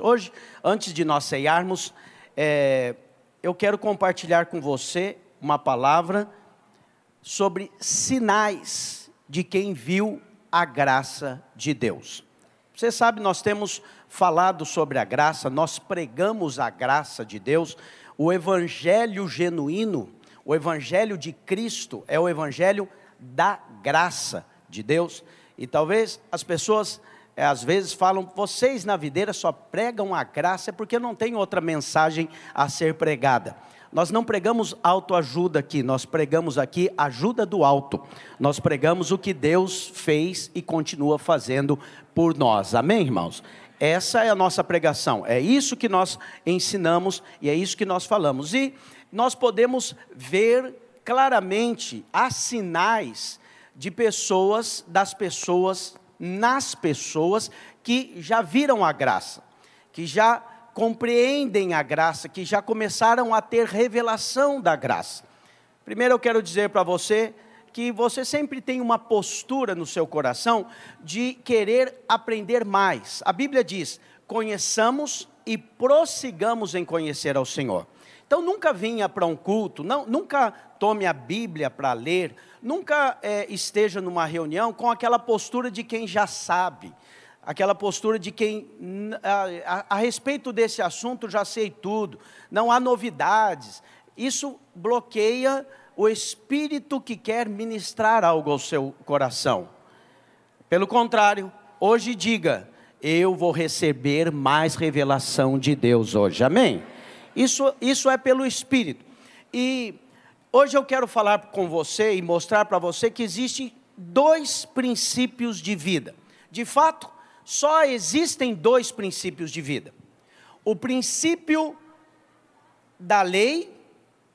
Hoje, antes de nós ceiarmos, é, eu quero compartilhar com você uma palavra sobre sinais de quem viu a graça de Deus. Você sabe, nós temos falado sobre a graça, nós pregamos a graça de Deus, o evangelho genuíno, o evangelho de Cristo é o evangelho da graça de Deus. E talvez as pessoas é, às vezes falam, vocês na videira só pregam a graça é porque não tem outra mensagem a ser pregada. Nós não pregamos autoajuda aqui, nós pregamos aqui ajuda do alto. Nós pregamos o que Deus fez e continua fazendo por nós. Amém, irmãos? Essa é a nossa pregação, é isso que nós ensinamos e é isso que nós falamos. E nós podemos ver claramente as sinais de pessoas, das pessoas nas pessoas que já viram a graça, que já compreendem a graça, que já começaram a ter revelação da graça. Primeiro eu quero dizer para você que você sempre tem uma postura no seu coração de querer aprender mais. A Bíblia diz: conheçamos e prossigamos em conhecer ao Senhor. Então nunca vinha para um culto, não, nunca tome a Bíblia para ler, nunca é, esteja numa reunião com aquela postura de quem já sabe, aquela postura de quem, a, a, a respeito desse assunto, já sei tudo, não há novidades. Isso bloqueia o espírito que quer ministrar algo ao seu coração. Pelo contrário, hoje diga: eu vou receber mais revelação de Deus hoje. Amém? Isso, isso é pelo espírito. E Hoje eu quero falar com você e mostrar para você que existem dois princípios de vida. De fato, só existem dois princípios de vida: o princípio da lei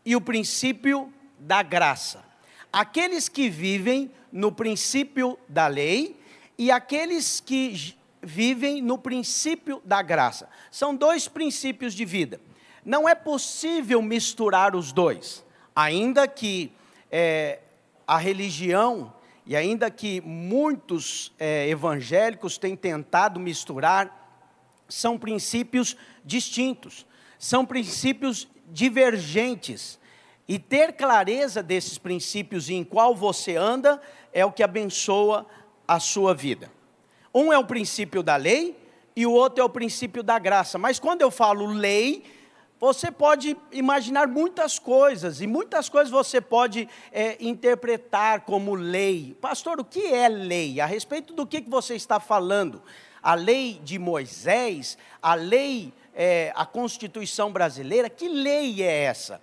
e o princípio da graça. Aqueles que vivem no princípio da lei e aqueles que vivem no princípio da graça. São dois princípios de vida. Não é possível misturar os dois ainda que é, a religião e ainda que muitos é, evangélicos têm tentado misturar, são princípios distintos, são princípios divergentes. E ter clareza desses princípios e em qual você anda é o que abençoa a sua vida. Um é o princípio da lei e o outro é o princípio da graça. Mas quando eu falo lei, você pode imaginar muitas coisas, e muitas coisas você pode é, interpretar como lei. Pastor, o que é lei? A respeito do que, você está falando? A lei de Moisés, a lei, é, a Constituição brasileira, que lei é essa?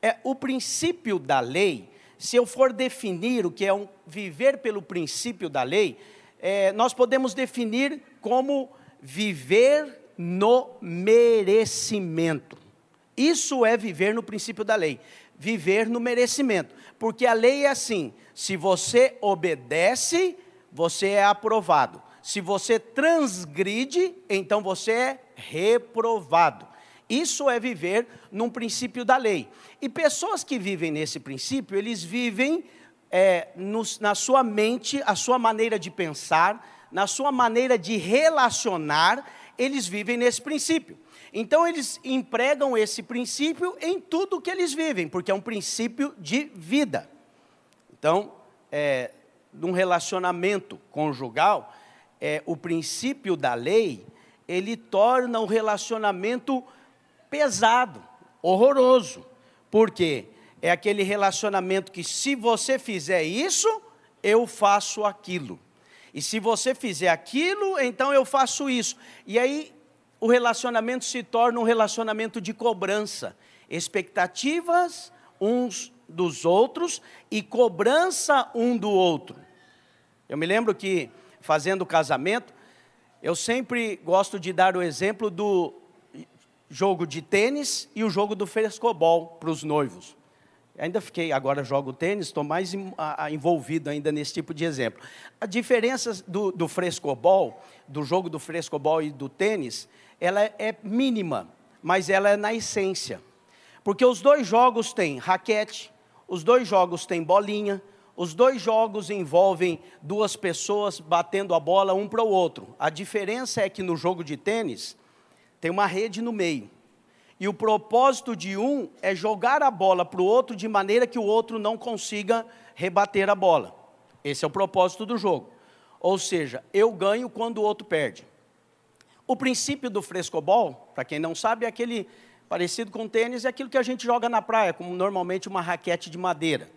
É, o princípio da lei, se eu for definir o que é um viver pelo princípio da lei, é, nós podemos definir como viver no merecimento. Isso é viver no princípio da lei, viver no merecimento, porque a lei é assim: se você obedece, você é aprovado. Se você transgride, então você é reprovado. Isso é viver num princípio da lei. E pessoas que vivem nesse princípio, eles vivem é, no, na sua mente, a sua maneira de pensar, na sua maneira de relacionar, eles vivem nesse princípio. Então eles empregam esse princípio em tudo que eles vivem, porque é um princípio de vida. Então, é, num relacionamento conjugal, é, o princípio da lei, ele torna o relacionamento pesado, horroroso. Por quê? É aquele relacionamento que se você fizer isso, eu faço aquilo. E se você fizer aquilo, então eu faço isso. E aí o relacionamento se torna um relacionamento de cobrança, expectativas uns dos outros e cobrança um do outro. Eu me lembro que, fazendo casamento, eu sempre gosto de dar o exemplo do jogo de tênis e o jogo do frescobol para os noivos. Ainda fiquei, agora jogo tênis, estou mais envolvido ainda nesse tipo de exemplo. A diferença do, do frescobol, do jogo do frescobol e do tênis, ela é mínima, mas ela é na essência. Porque os dois jogos têm raquete, os dois jogos têm bolinha, os dois jogos envolvem duas pessoas batendo a bola um para o outro. A diferença é que no jogo de tênis, tem uma rede no meio. E o propósito de um é jogar a bola para o outro de maneira que o outro não consiga rebater a bola. Esse é o propósito do jogo. Ou seja, eu ganho quando o outro perde. O princípio do frescobol, para quem não sabe, é aquele parecido com tênis, é aquilo que a gente joga na praia, como normalmente uma raquete de madeira.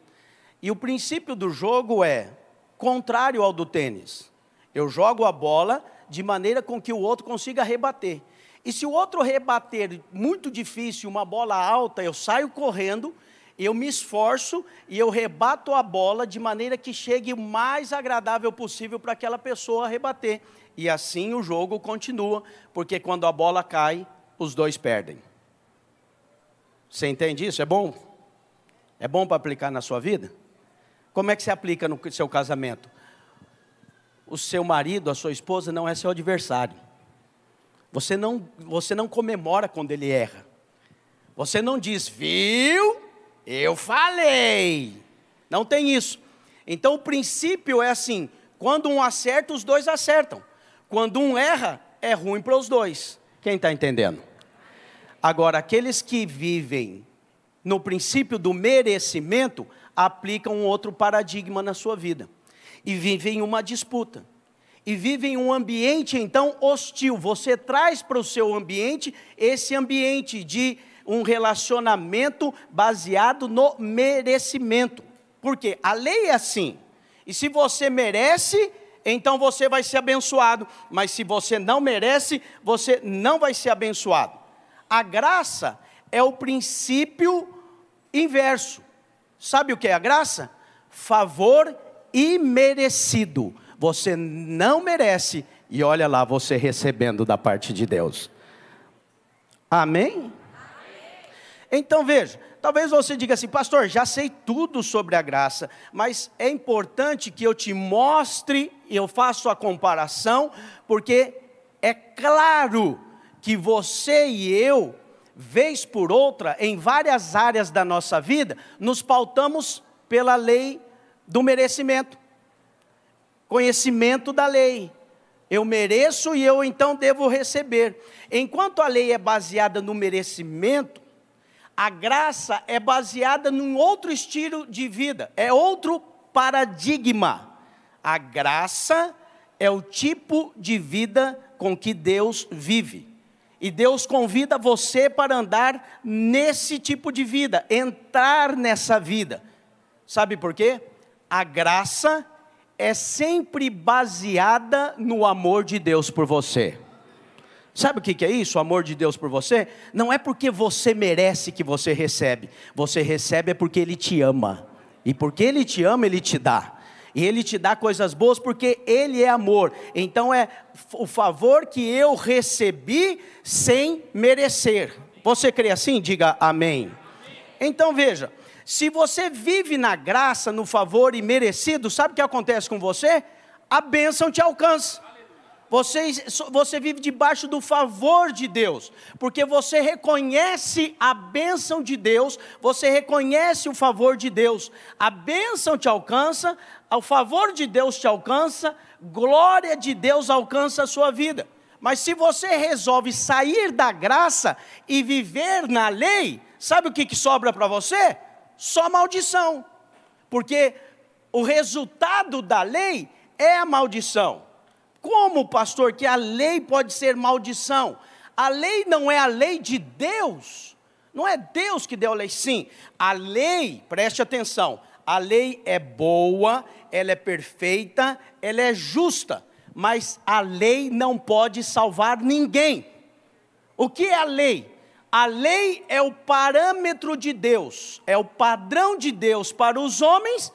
E o princípio do jogo é contrário ao do tênis. Eu jogo a bola de maneira com que o outro consiga rebater. E se o outro rebater muito difícil, uma bola alta, eu saio correndo, eu me esforço e eu rebato a bola de maneira que chegue o mais agradável possível para aquela pessoa rebater. E assim o jogo continua, porque quando a bola cai, os dois perdem. Você entende isso? É bom? É bom para aplicar na sua vida? Como é que se aplica no seu casamento? O seu marido, a sua esposa não é seu adversário. Você não, você não comemora quando ele erra. Você não diz, viu? Eu falei. Não tem isso. Então o princípio é assim: quando um acerta, os dois acertam. Quando um erra, é ruim para os dois. Quem está entendendo? Agora, aqueles que vivem no princípio do merecimento, aplicam um outro paradigma na sua vida. E vivem uma disputa. E vivem um ambiente, então, hostil. Você traz para o seu ambiente esse ambiente de um relacionamento baseado no merecimento. Porque a lei é assim. E se você merece, então você vai ser abençoado. Mas se você não merece, você não vai ser abençoado. A graça é o princípio inverso. Sabe o que é a graça? Favor imerecido. Você não merece, e olha lá você recebendo da parte de Deus. Amém? Então veja, talvez você diga assim, pastor, já sei tudo sobre a graça, mas é importante que eu te mostre e eu faço a comparação, porque é claro que você e eu, vez por outra, em várias áreas da nossa vida, nos pautamos pela lei do merecimento, conhecimento da lei. Eu mereço e eu então devo receber. Enquanto a lei é baseada no merecimento, a graça é baseada num outro estilo de vida, é outro paradigma. A graça é o tipo de vida com que Deus vive. E Deus convida você para andar nesse tipo de vida, entrar nessa vida. Sabe por quê? A graça é sempre baseada no amor de Deus por você. Sabe o que é isso, o amor de Deus por você? Não é porque você merece que você recebe, você recebe é porque Ele te ama, e porque Ele te ama, Ele te dá. E Ele te dá coisas boas porque Ele é amor. Então é o favor que eu recebi sem merecer. Você crê assim? Diga amém. Então veja, se você vive na graça, no favor e merecido, sabe o que acontece com você? A bênção te alcança. Você, você vive debaixo do favor de Deus, porque você reconhece a bênção de Deus, você reconhece o favor de Deus, a bênção te alcança, o favor de Deus te alcança, glória de Deus alcança a sua vida. Mas se você resolve sair da graça e viver na lei, sabe o que, que sobra para você? Só maldição, porque o resultado da lei é a maldição. Como, pastor, que a lei pode ser maldição? A lei não é a lei de Deus. Não é Deus que deu a lei, sim. A lei, preste atenção, a lei é boa, ela é perfeita, ela é justa, mas a lei não pode salvar ninguém. O que é a lei? A lei é o parâmetro de Deus, é o padrão de Deus para os homens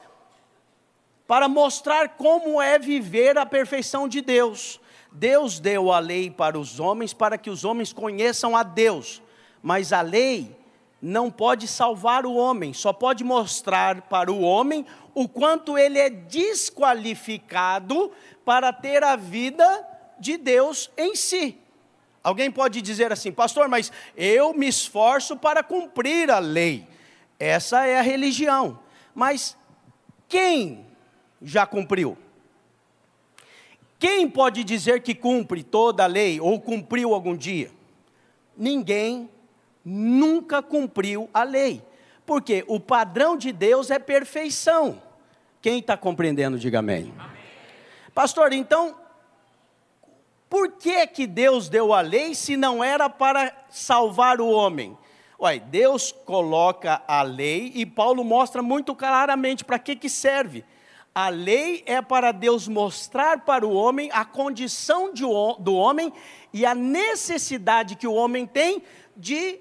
para mostrar como é viver a perfeição de Deus. Deus deu a lei para os homens para que os homens conheçam a Deus, mas a lei não pode salvar o homem, só pode mostrar para o homem o quanto ele é desqualificado para ter a vida de Deus em si. Alguém pode dizer assim, pastor, mas eu me esforço para cumprir a lei. Essa é a religião. Mas quem já cumpriu. Quem pode dizer que cumpre toda a lei ou cumpriu algum dia? ninguém nunca cumpriu a lei. Porque o padrão de Deus é perfeição. Quem está compreendendo, diga amém. amém. Pastor, então, por que, que Deus deu a lei se não era para salvar o homem? Ué, Deus coloca a lei e Paulo mostra muito claramente para que, que serve. A lei é para Deus mostrar para o homem a condição de, do homem e a necessidade que o homem tem de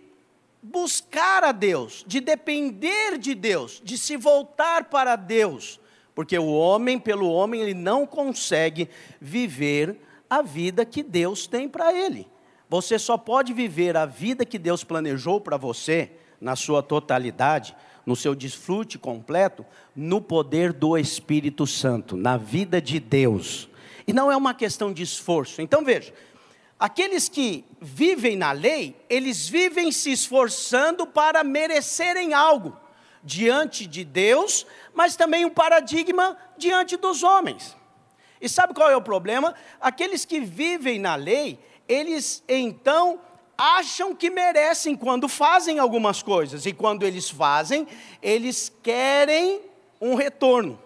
buscar a Deus, de depender de Deus, de se voltar para Deus, porque o homem, pelo homem, ele não consegue viver a vida que Deus tem para ele. Você só pode viver a vida que Deus planejou para você, na sua totalidade, no seu desfrute completo, no poder do Espírito Santo, na vida de Deus. E não é uma questão de esforço. Então veja, Aqueles que vivem na lei, eles vivem se esforçando para merecerem algo diante de Deus, mas também um paradigma diante dos homens. E sabe qual é o problema? Aqueles que vivem na lei, eles então acham que merecem quando fazem algumas coisas, e quando eles fazem, eles querem um retorno.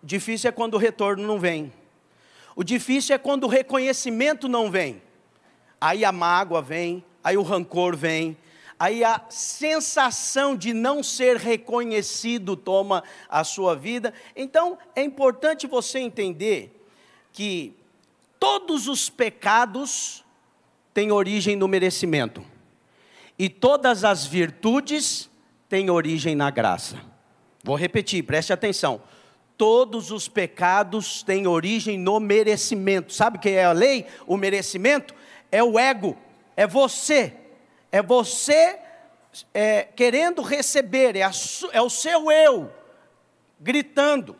Difícil é quando o retorno não vem. O difícil é quando o reconhecimento não vem. Aí a mágoa vem, aí o rancor vem, aí a sensação de não ser reconhecido toma a sua vida. Então, é importante você entender que todos os pecados têm origem no merecimento, e todas as virtudes têm origem na graça. Vou repetir, preste atenção todos os pecados têm origem no merecimento. Sabe o que é a lei? O merecimento é o ego, é você, é você é, querendo receber, é, a, é o seu eu gritando.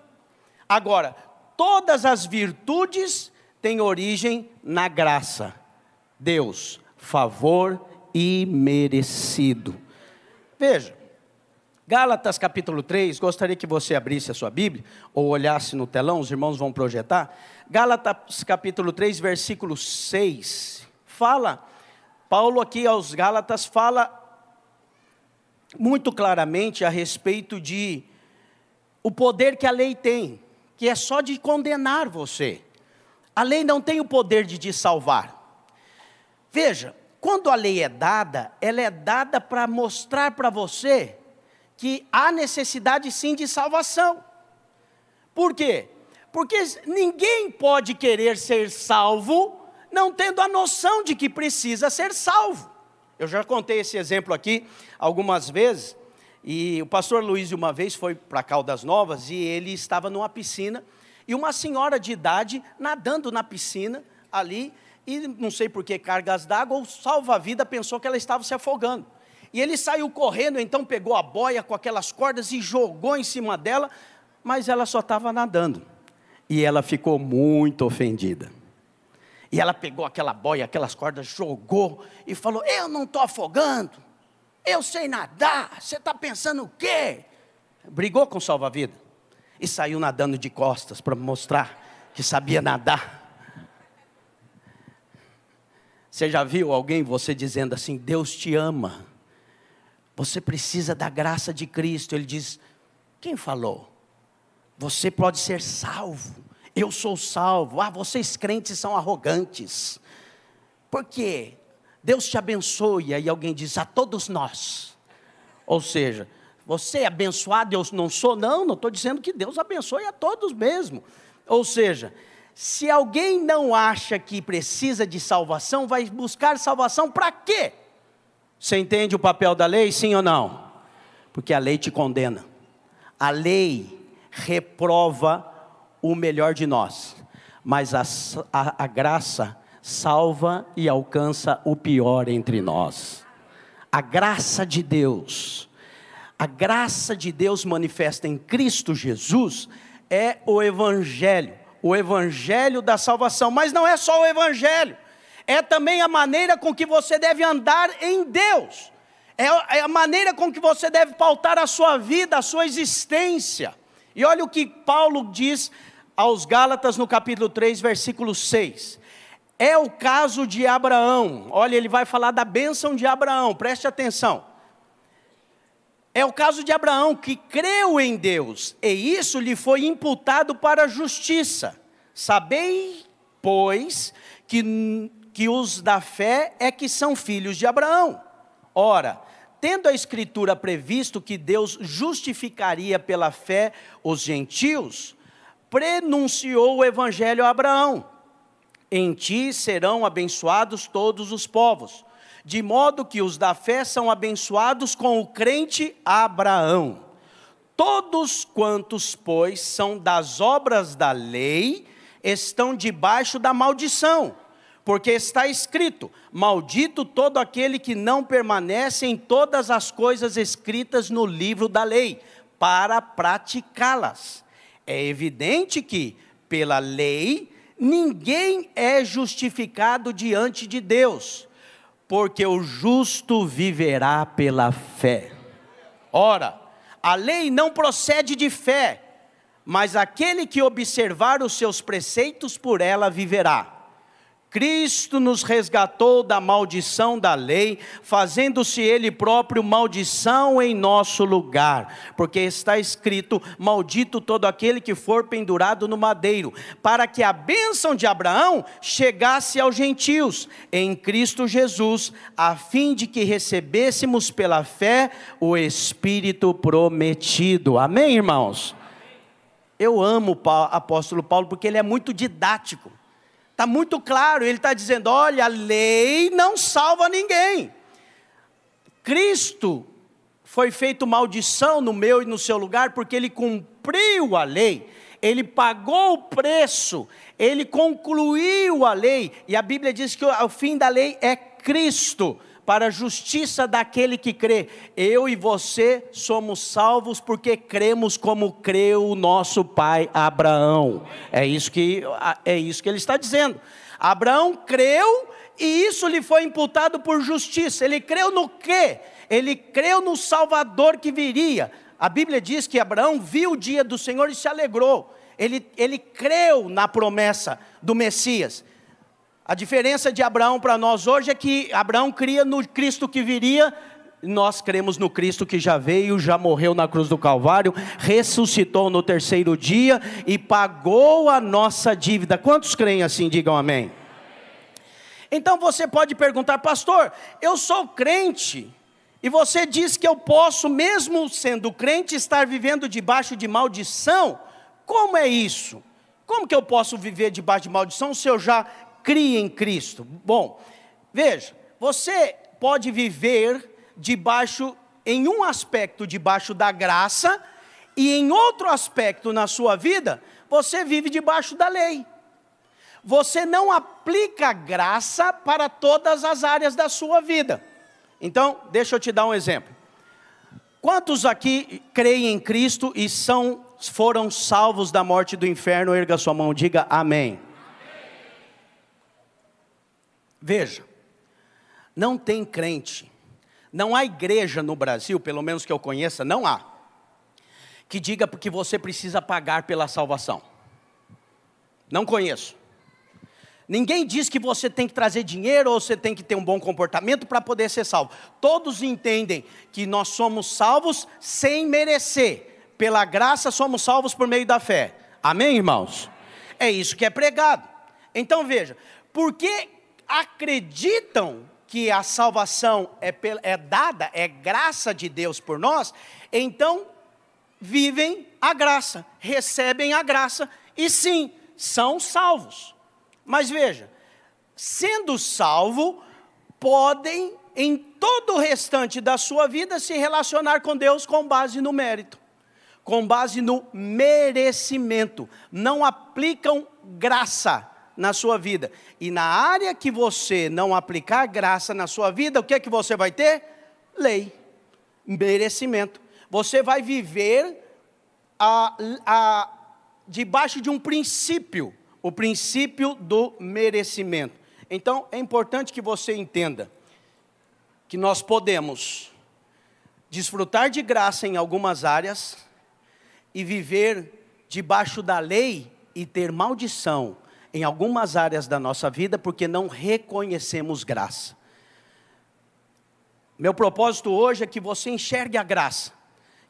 Agora, todas as virtudes têm origem na graça. Deus, favor imerecido. Veja, Gálatas capítulo 3, gostaria que você abrisse a sua Bíblia, ou olhasse no telão, os irmãos vão projetar. Gálatas capítulo 3, versículo 6. Fala, Paulo aqui aos Gálatas fala muito claramente a respeito de o poder que a lei tem, que é só de condenar você. A lei não tem o poder de te salvar. Veja, quando a lei é dada, ela é dada para mostrar para você que há necessidade sim de salvação. Por quê? Porque ninguém pode querer ser salvo não tendo a noção de que precisa ser salvo. Eu já contei esse exemplo aqui algumas vezes, e o pastor Luiz uma vez foi para Caldas Novas e ele estava numa piscina e uma senhora de idade nadando na piscina ali e não sei por que cargas d'água, o salva-vida pensou que ela estava se afogando. E ele saiu correndo, então pegou a boia com aquelas cordas e jogou em cima dela, mas ela só estava nadando. E ela ficou muito ofendida. E ela pegou aquela boia, aquelas cordas, jogou e falou: Eu não estou afogando, eu sei nadar, você está pensando o quê? Brigou com o salva-vida e saiu nadando de costas para mostrar que sabia nadar. Você já viu alguém, você dizendo assim: Deus te ama? Você precisa da graça de Cristo. Ele diz: Quem falou? Você pode ser salvo. Eu sou salvo. Ah, vocês crentes são arrogantes. Por quê? Deus te abençoe. Aí alguém diz: A todos nós. Ou seja, você é abençoado, eu não sou, não, não estou dizendo que Deus abençoe a todos mesmo. Ou seja, se alguém não acha que precisa de salvação, vai buscar salvação para quê? Você entende o papel da lei, sim ou não? Porque a lei te condena. A lei reprova o melhor de nós, mas a, a, a graça salva e alcança o pior entre nós. A graça de Deus, a graça de Deus manifesta em Cristo Jesus é o Evangelho, o Evangelho da salvação, mas não é só o Evangelho é também a maneira com que você deve andar em Deus, é, é a maneira com que você deve pautar a sua vida, a sua existência. E olha o que Paulo diz aos Gálatas no capítulo 3, versículo 6. É o caso de Abraão. Olha, ele vai falar da bênção de Abraão, preste atenção. É o caso de Abraão que creu em Deus, e isso lhe foi imputado para a justiça. Sabei, pois, que, que os da fé é que são filhos de Abraão. Ora, tendo a Escritura previsto que Deus justificaria pela fé os gentios, prenunciou o Evangelho a Abraão: Em ti serão abençoados todos os povos, de modo que os da fé são abençoados com o crente Abraão. Todos quantos, pois, são das obras da lei, estão debaixo da maldição porque está escrito: Maldito todo aquele que não permanece em todas as coisas escritas no livro da lei, para praticá-las. É evidente que, pela lei, ninguém é justificado diante de Deus, porque o justo viverá pela fé. Ora, a lei não procede de fé, mas aquele que observar os seus preceitos por ela viverá. Cristo nos resgatou da maldição da lei, fazendo-se Ele próprio maldição em nosso lugar, porque está escrito: Maldito todo aquele que for pendurado no madeiro, para que a bênção de Abraão chegasse aos gentios, em Cristo Jesus, a fim de que recebêssemos pela fé o Espírito prometido. Amém, irmãos? Eu amo o apóstolo Paulo porque ele é muito didático. Está muito claro, ele está dizendo: olha, a lei não salva ninguém. Cristo foi feito maldição no meu e no seu lugar, porque ele cumpriu a lei, ele pagou o preço, ele concluiu a lei, e a Bíblia diz que o fim da lei é Cristo para a justiça daquele que crê. Eu e você somos salvos porque cremos como creu o nosso pai Abraão. É isso que é isso que ele está dizendo. Abraão creu e isso lhe foi imputado por justiça. Ele creu no quê? Ele creu no Salvador que viria. A Bíblia diz que Abraão viu o dia do Senhor e se alegrou. Ele, ele creu na promessa do Messias. A diferença de Abraão para nós hoje é que Abraão cria no Cristo que viria, nós cremos no Cristo que já veio, já morreu na cruz do Calvário, ressuscitou no terceiro dia e pagou a nossa dívida. Quantos creem assim? Digam amém. Então você pode perguntar, pastor, eu sou crente, e você diz que eu posso, mesmo sendo crente, estar vivendo debaixo de maldição? Como é isso? Como que eu posso viver debaixo de maldição se eu já crie em Cristo. Bom, veja, você pode viver debaixo, em um aspecto, debaixo da graça, e em outro aspecto na sua vida, você vive debaixo da lei. Você não aplica graça para todas as áreas da sua vida. Então, deixa eu te dar um exemplo. Quantos aqui creem em Cristo e são foram salvos da morte do inferno? Erga sua mão, diga amém. Veja, não tem crente, não há igreja no Brasil, pelo menos que eu conheça, não há, que diga porque você precisa pagar pela salvação. Não conheço. Ninguém diz que você tem que trazer dinheiro ou você tem que ter um bom comportamento para poder ser salvo. Todos entendem que nós somos salvos sem merecer. Pela graça somos salvos por meio da fé. Amém, irmãos? É isso que é pregado. Então veja, por que acreditam que a salvação é, é dada, é graça de Deus por nós, então vivem a graça, recebem a graça e sim, são salvos. Mas veja, sendo salvo, podem em todo o restante da sua vida se relacionar com Deus com base no mérito, com base no merecimento. Não aplicam graça, na sua vida. E na área que você não aplicar graça na sua vida, o que é que você vai ter? Lei, merecimento. Você vai viver a, a, debaixo de um princípio, o princípio do merecimento. Então é importante que você entenda que nós podemos desfrutar de graça em algumas áreas e viver debaixo da lei e ter maldição em algumas áreas da nossa vida porque não reconhecemos graça. Meu propósito hoje é que você enxergue a graça,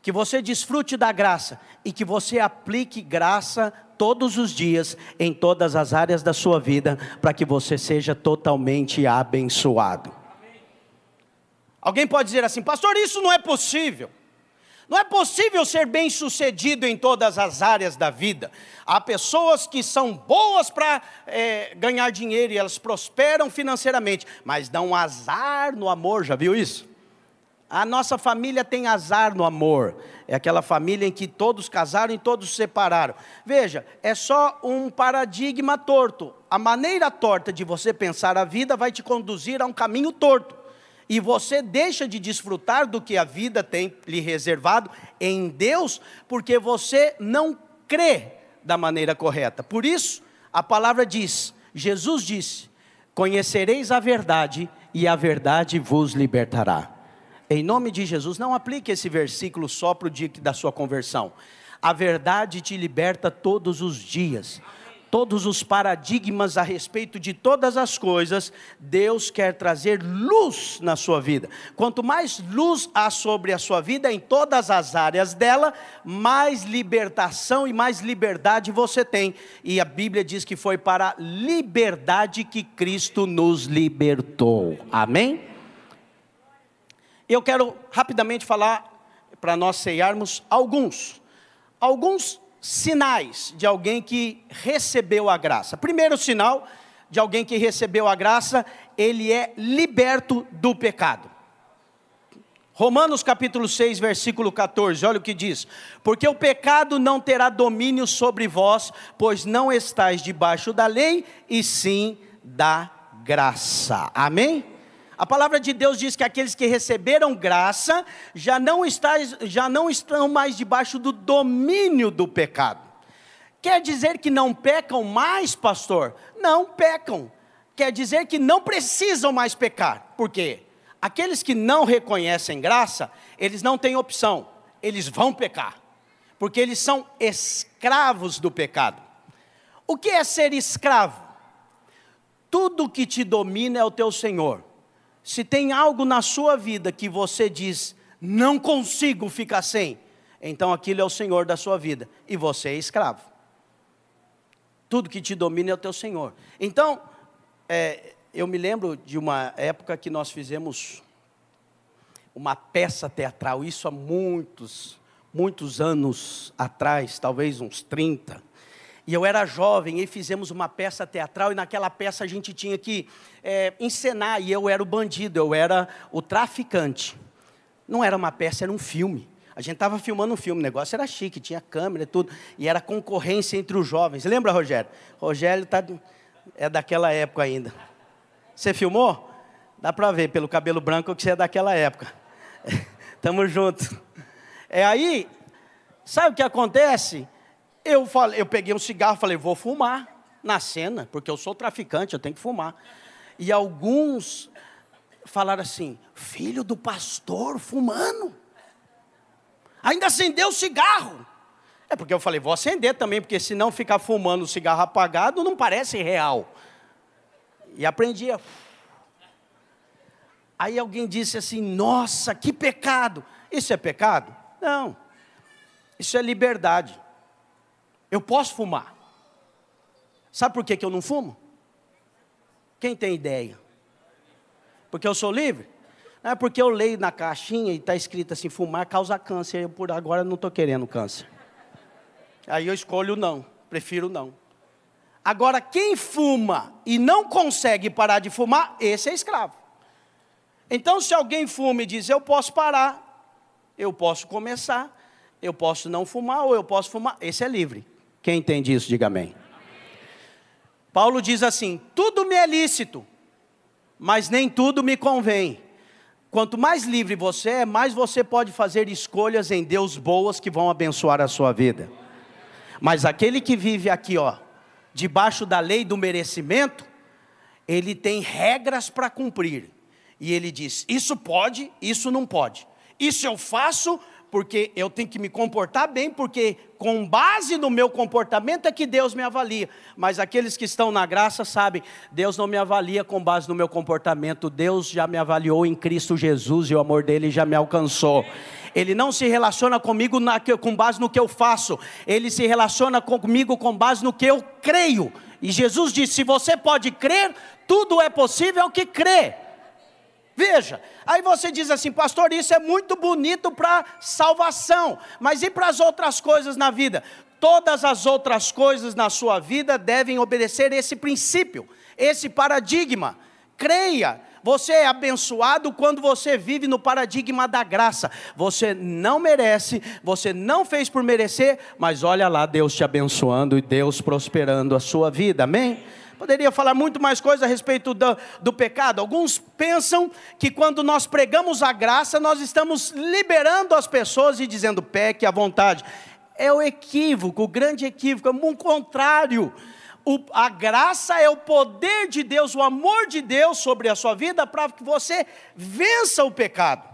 que você desfrute da graça e que você aplique graça todos os dias em todas as áreas da sua vida para que você seja totalmente abençoado. Alguém pode dizer assim, pastor, isso não é possível. Não é possível ser bem sucedido em todas as áreas da vida. Há pessoas que são boas para é, ganhar dinheiro e elas prosperam financeiramente, mas dão azar no amor, já viu isso? A nossa família tem azar no amor. É aquela família em que todos casaram e todos se separaram. Veja, é só um paradigma torto. A maneira torta de você pensar a vida vai te conduzir a um caminho torto e você deixa de desfrutar do que a vida tem lhe reservado em Deus, porque você não crê da maneira correta. Por isso, a palavra diz: Jesus disse: Conhecereis a verdade, e a verdade vos libertará. Em nome de Jesus, não aplique esse versículo só para o dia da sua conversão. A verdade te liberta todos os dias todos os paradigmas a respeito de todas as coisas, Deus quer trazer luz na sua vida. Quanto mais luz há sobre a sua vida em todas as áreas dela, mais libertação e mais liberdade você tem. E a Bíblia diz que foi para a liberdade que Cristo nos libertou. Amém? Eu quero rapidamente falar para nós ceiarmos alguns alguns sinais de alguém que recebeu a graça. Primeiro sinal de alguém que recebeu a graça, ele é liberto do pecado. Romanos capítulo 6, versículo 14, olha o que diz: Porque o pecado não terá domínio sobre vós, pois não estáis debaixo da lei, e sim da graça. Amém? A palavra de Deus diz que aqueles que receberam graça já não, está, já não estão mais debaixo do domínio do pecado. Quer dizer que não pecam mais, pastor? Não pecam. Quer dizer que não precisam mais pecar. Por quê? Aqueles que não reconhecem graça, eles não têm opção, eles vão pecar, porque eles são escravos do pecado. O que é ser escravo? Tudo que te domina é o teu Senhor. Se tem algo na sua vida que você diz, não consigo ficar sem, então aquilo é o Senhor da sua vida e você é escravo. Tudo que te domina é o teu Senhor. Então, é, eu me lembro de uma época que nós fizemos uma peça teatral, isso há muitos, muitos anos atrás, talvez uns 30. E eu era jovem e fizemos uma peça teatral, e naquela peça a gente tinha que é, encenar, e eu era o bandido, eu era o traficante. Não era uma peça, era um filme. A gente estava filmando um filme, o negócio era chique, tinha câmera e tudo, e era concorrência entre os jovens. Lembra, Rogério? Rogério tá, é daquela época ainda. Você filmou? Dá para ver pelo cabelo branco que você é daquela época. Tamo junto. É aí, sabe o que acontece? Eu, falei, eu peguei um cigarro falei, vou fumar na cena, porque eu sou traficante, eu tenho que fumar. E alguns falaram assim: filho do pastor fumando. Ainda acendeu o cigarro. É porque eu falei, vou acender também, porque se não ficar fumando o cigarro apagado, não parece real. E aprendi Aí alguém disse assim: Nossa, que pecado! Isso é pecado? Não. Isso é liberdade. Eu posso fumar. Sabe por que, que eu não fumo? Quem tem ideia? Porque eu sou livre? Não é porque eu leio na caixinha e está escrito assim: fumar causa câncer. Eu por agora não estou querendo câncer. Aí eu escolho não, prefiro não. Agora, quem fuma e não consegue parar de fumar, esse é escravo. Então, se alguém fuma e diz: eu posso parar, eu posso começar, eu posso não fumar ou eu posso fumar, esse é livre. Quem entende isso, diga amém. Paulo diz assim: tudo me é lícito, mas nem tudo me convém. Quanto mais livre você é, mais você pode fazer escolhas em Deus boas que vão abençoar a sua vida. Mas aquele que vive aqui, ó, debaixo da lei do merecimento, ele tem regras para cumprir. E ele diz: isso pode, isso não pode. Isso eu faço, porque eu tenho que me comportar bem, porque com base no meu comportamento é que Deus me avalia. Mas aqueles que estão na graça sabem, Deus não me avalia com base no meu comportamento, Deus já me avaliou em Cristo Jesus e o amor dele já me alcançou. Ele não se relaciona comigo na, com base no que eu faço, ele se relaciona comigo com base no que eu creio. E Jesus disse: se você pode crer, tudo é possível que crê. Veja, aí você diz assim, pastor, isso é muito bonito para salvação, mas e para as outras coisas na vida? Todas as outras coisas na sua vida devem obedecer esse princípio, esse paradigma. Creia, você é abençoado quando você vive no paradigma da graça. Você não merece, você não fez por merecer, mas olha lá Deus te abençoando e Deus prosperando a sua vida. Amém? Poderia falar muito mais coisas a respeito do, do, pecado. Alguns pensam que quando nós pregamos a graça, nós estamos liberando as pessoas e dizendo peque à vontade. É o equívoco, o grande equívoco, é o contrário. O, a graça é o poder de Deus, o amor de Deus sobre a sua vida para que você vença o pecado.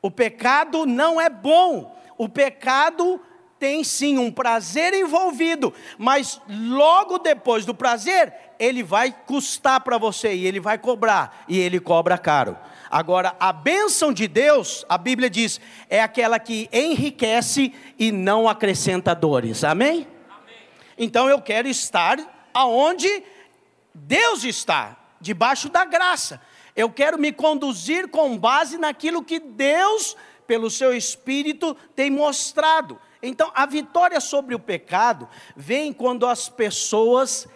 O pecado não é bom, o pecado tem sim um prazer envolvido, mas logo depois do prazer, ele vai custar para você e ele vai cobrar, e ele cobra caro. Agora, a bênção de Deus, a Bíblia diz, é aquela que enriquece e não acrescenta dores. Amém? Amém. Então eu quero estar aonde Deus está, debaixo da graça. Eu quero me conduzir com base naquilo que Deus, pelo seu Espírito, tem mostrado. Então, a vitória sobre o pecado vem quando as pessoas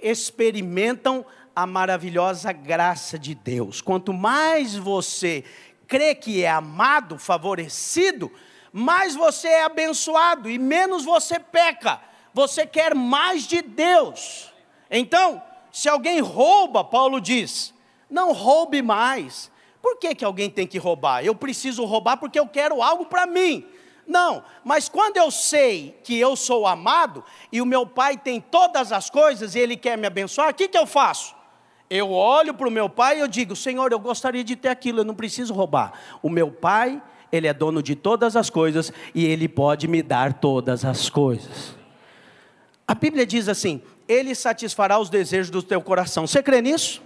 experimentam a maravilhosa graça de Deus. Quanto mais você crê que é amado, favorecido, mais você é abençoado e menos você peca. Você quer mais de Deus. Então, se alguém rouba, Paulo diz, não roube mais. Por que, que alguém tem que roubar? Eu preciso roubar porque eu quero algo para mim. Não, mas quando eu sei que eu sou amado e o meu pai tem todas as coisas e ele quer me abençoar, o que, que eu faço? Eu olho para o meu pai e eu digo: Senhor, eu gostaria de ter aquilo, eu não preciso roubar. O meu pai, ele é dono de todas as coisas e ele pode me dar todas as coisas. A Bíblia diz assim: Ele satisfará os desejos do teu coração. Você crê nisso?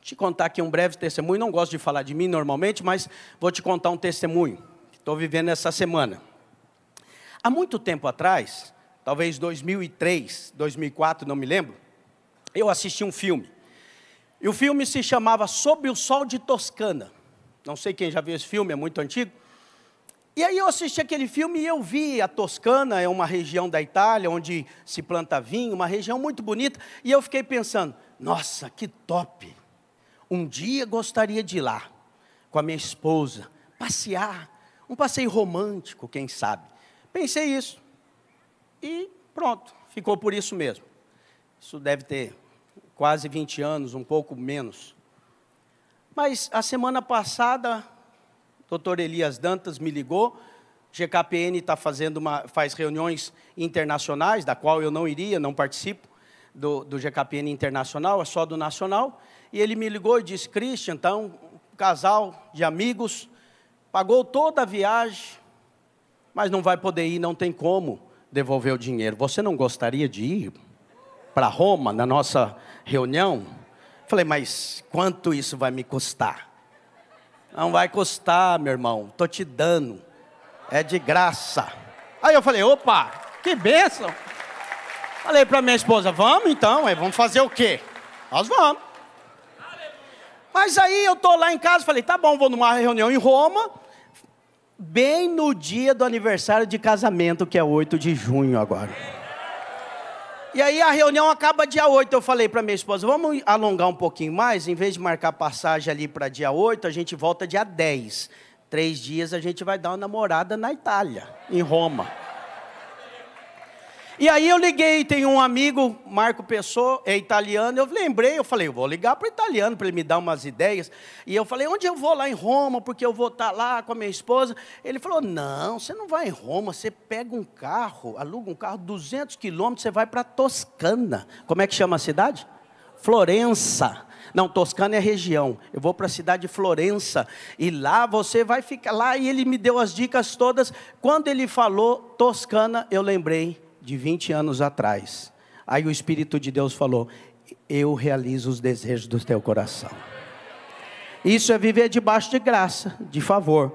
Te contar aqui um breve testemunho. Não gosto de falar de mim normalmente, mas vou te contar um testemunho estou vivendo essa semana. Há muito tempo atrás, talvez 2003, 2004, não me lembro, eu assisti um filme. E o filme se chamava Sob o Sol de Toscana. Não sei quem já viu esse filme, é muito antigo. E aí eu assisti aquele filme e eu vi a Toscana, é uma região da Itália onde se planta vinho, uma região muito bonita, e eu fiquei pensando, nossa, que top! Um dia gostaria de ir lá com a minha esposa, passear, um passeio romântico, quem sabe. Pensei isso. E pronto, ficou por isso mesmo. Isso deve ter quase 20 anos, um pouco menos. Mas a semana passada, o doutor Elias Dantas me ligou. GKPN está fazendo uma, faz reuniões internacionais, da qual eu não iria, não participo do, do GKPN internacional, é só do nacional. E ele me ligou e disse: Christian, então, um casal de amigos pagou toda a viagem, mas não vai poder ir, não tem como devolver o dinheiro. Você não gostaria de ir para Roma na nossa reunião? Falei, mas quanto isso vai me custar? Não vai custar, meu irmão, estou te dando, é de graça. Aí eu falei, opa, que bênção. Falei para minha esposa, vamos então, vamos fazer o quê? Nós vamos. Mas aí eu estou lá em casa, falei, tá bom, vou numa reunião em Roma, bem no dia do aniversário de casamento, que é 8 de junho agora. E aí a reunião acaba dia 8. Eu falei para minha esposa, vamos alongar um pouquinho mais, em vez de marcar passagem ali para dia 8, a gente volta dia 10. Três dias a gente vai dar uma namorada na Itália, em Roma. E aí eu liguei, tem um amigo, Marco Pessoa, é italiano, eu lembrei, eu falei, eu vou ligar para o italiano para ele me dar umas ideias. E eu falei, onde eu vou lá em Roma, porque eu vou estar tá lá com a minha esposa. Ele falou, não, você não vai em Roma, você pega um carro, aluga um carro, 200 quilômetros, você vai para Toscana. Como é que chama a cidade? Florença. Não, Toscana é região. Eu vou para a cidade de Florença e lá você vai ficar lá e ele me deu as dicas todas. Quando ele falou Toscana, eu lembrei de 20 anos atrás. Aí o Espírito de Deus falou: Eu realizo os desejos do teu coração. Isso é viver debaixo de graça, de favor.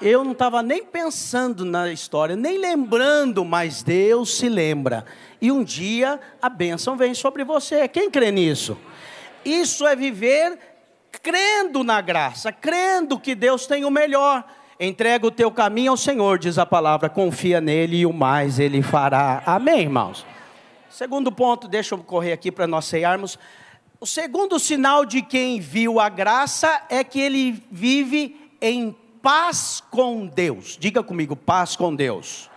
Eu não estava nem pensando na história, nem lembrando, mas Deus se lembra. E um dia a bênção vem sobre você. Quem crê nisso? Isso é viver crendo na graça, crendo que Deus tem o melhor. Entrega o teu caminho ao Senhor, diz a palavra, confia nele e o mais ele fará. Amém, irmãos? Segundo ponto, deixa eu correr aqui para nós cearmos. O segundo sinal de quem viu a graça é que ele vive em paz com Deus. Diga comigo, paz com Deus.